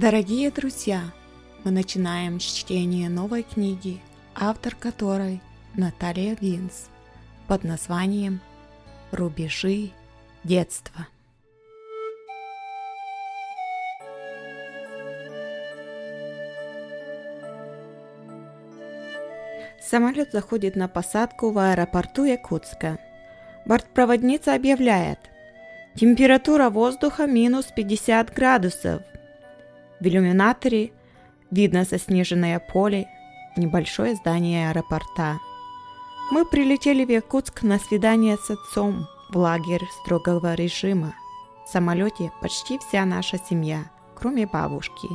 Дорогие друзья, мы начинаем чтение новой книги, автор которой Наталья Винс под названием «Рубежи детства». Самолет заходит на посадку в аэропорту Якутска. Бортпроводница объявляет Температура воздуха минус 50 градусов. В иллюминаторе видно заснеженное поле, небольшое здание аэропорта. Мы прилетели в Якутск на свидание с отцом в лагерь строгого режима. В самолете почти вся наша семья, кроме бабушки.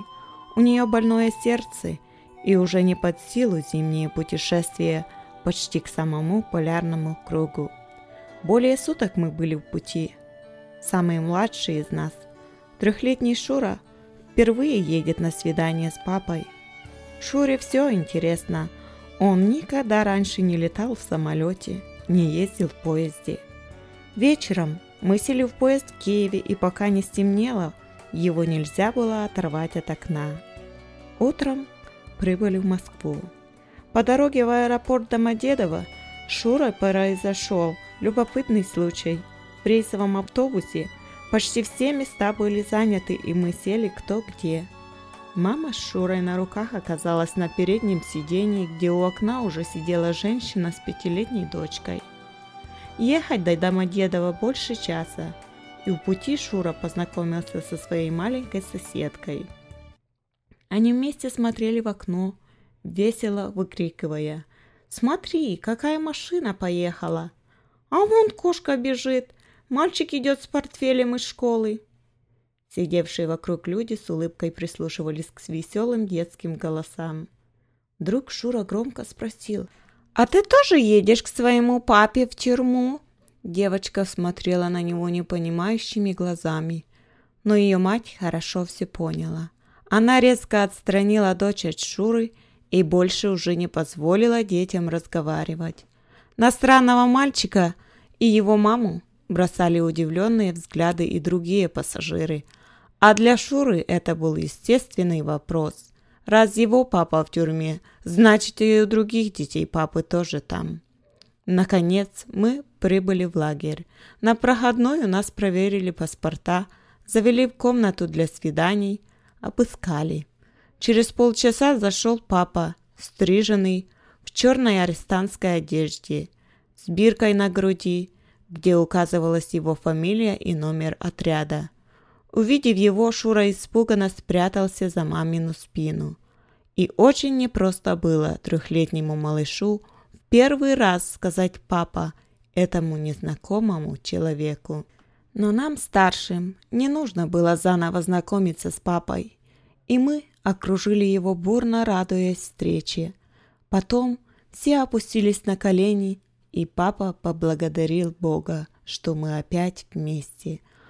У нее больное сердце и уже не под силу зимние путешествия почти к самому полярному кругу. Более суток мы были в пути. Самый младший из нас, трехлетний Шура, впервые едет на свидание с папой. Шуре все интересно. Он никогда раньше не летал в самолете, не ездил в поезде. Вечером мы сели в поезд в Киеве, и пока не стемнело, его нельзя было оторвать от окна. Утром прибыли в Москву. По дороге в аэропорт Домодедово Шура произошел любопытный случай. В рейсовом автобусе Почти все места были заняты, и мы сели кто где. Мама с Шурой на руках оказалась на переднем сиденье, где у окна уже сидела женщина с пятилетней дочкой. Ехать до Домодедова больше часа, и в пути Шура познакомился со своей маленькой соседкой. Они вместе смотрели в окно, весело выкрикивая «Смотри, какая машина поехала!» «А вон кошка бежит! Мальчик идет с портфелем из школы. Сидевшие вокруг люди с улыбкой прислушивались к веселым детским голосам. Вдруг Шура громко спросил. «А ты тоже едешь к своему папе в тюрьму?» Девочка смотрела на него непонимающими глазами, но ее мать хорошо все поняла. Она резко отстранила дочь от Шуры и больше уже не позволила детям разговаривать. На странного мальчика и его маму бросали удивленные взгляды и другие пассажиры. А для Шуры это был естественный вопрос. Раз его папа в тюрьме, значит и у других детей папы тоже там. Наконец мы прибыли в лагерь. На проходной у нас проверили паспорта, завели в комнату для свиданий, обыскали. Через полчаса зашел папа, стриженный, в черной арестантской одежде, с биркой на груди, где указывалась его фамилия и номер отряда. Увидев его, Шура испуганно спрятался за мамину спину. И очень непросто было трехлетнему малышу в первый раз сказать «папа» этому незнакомому человеку. Но нам, старшим, не нужно было заново знакомиться с папой, и мы окружили его бурно, радуясь встрече. Потом все опустились на колени и папа поблагодарил Бога, что мы опять вместе –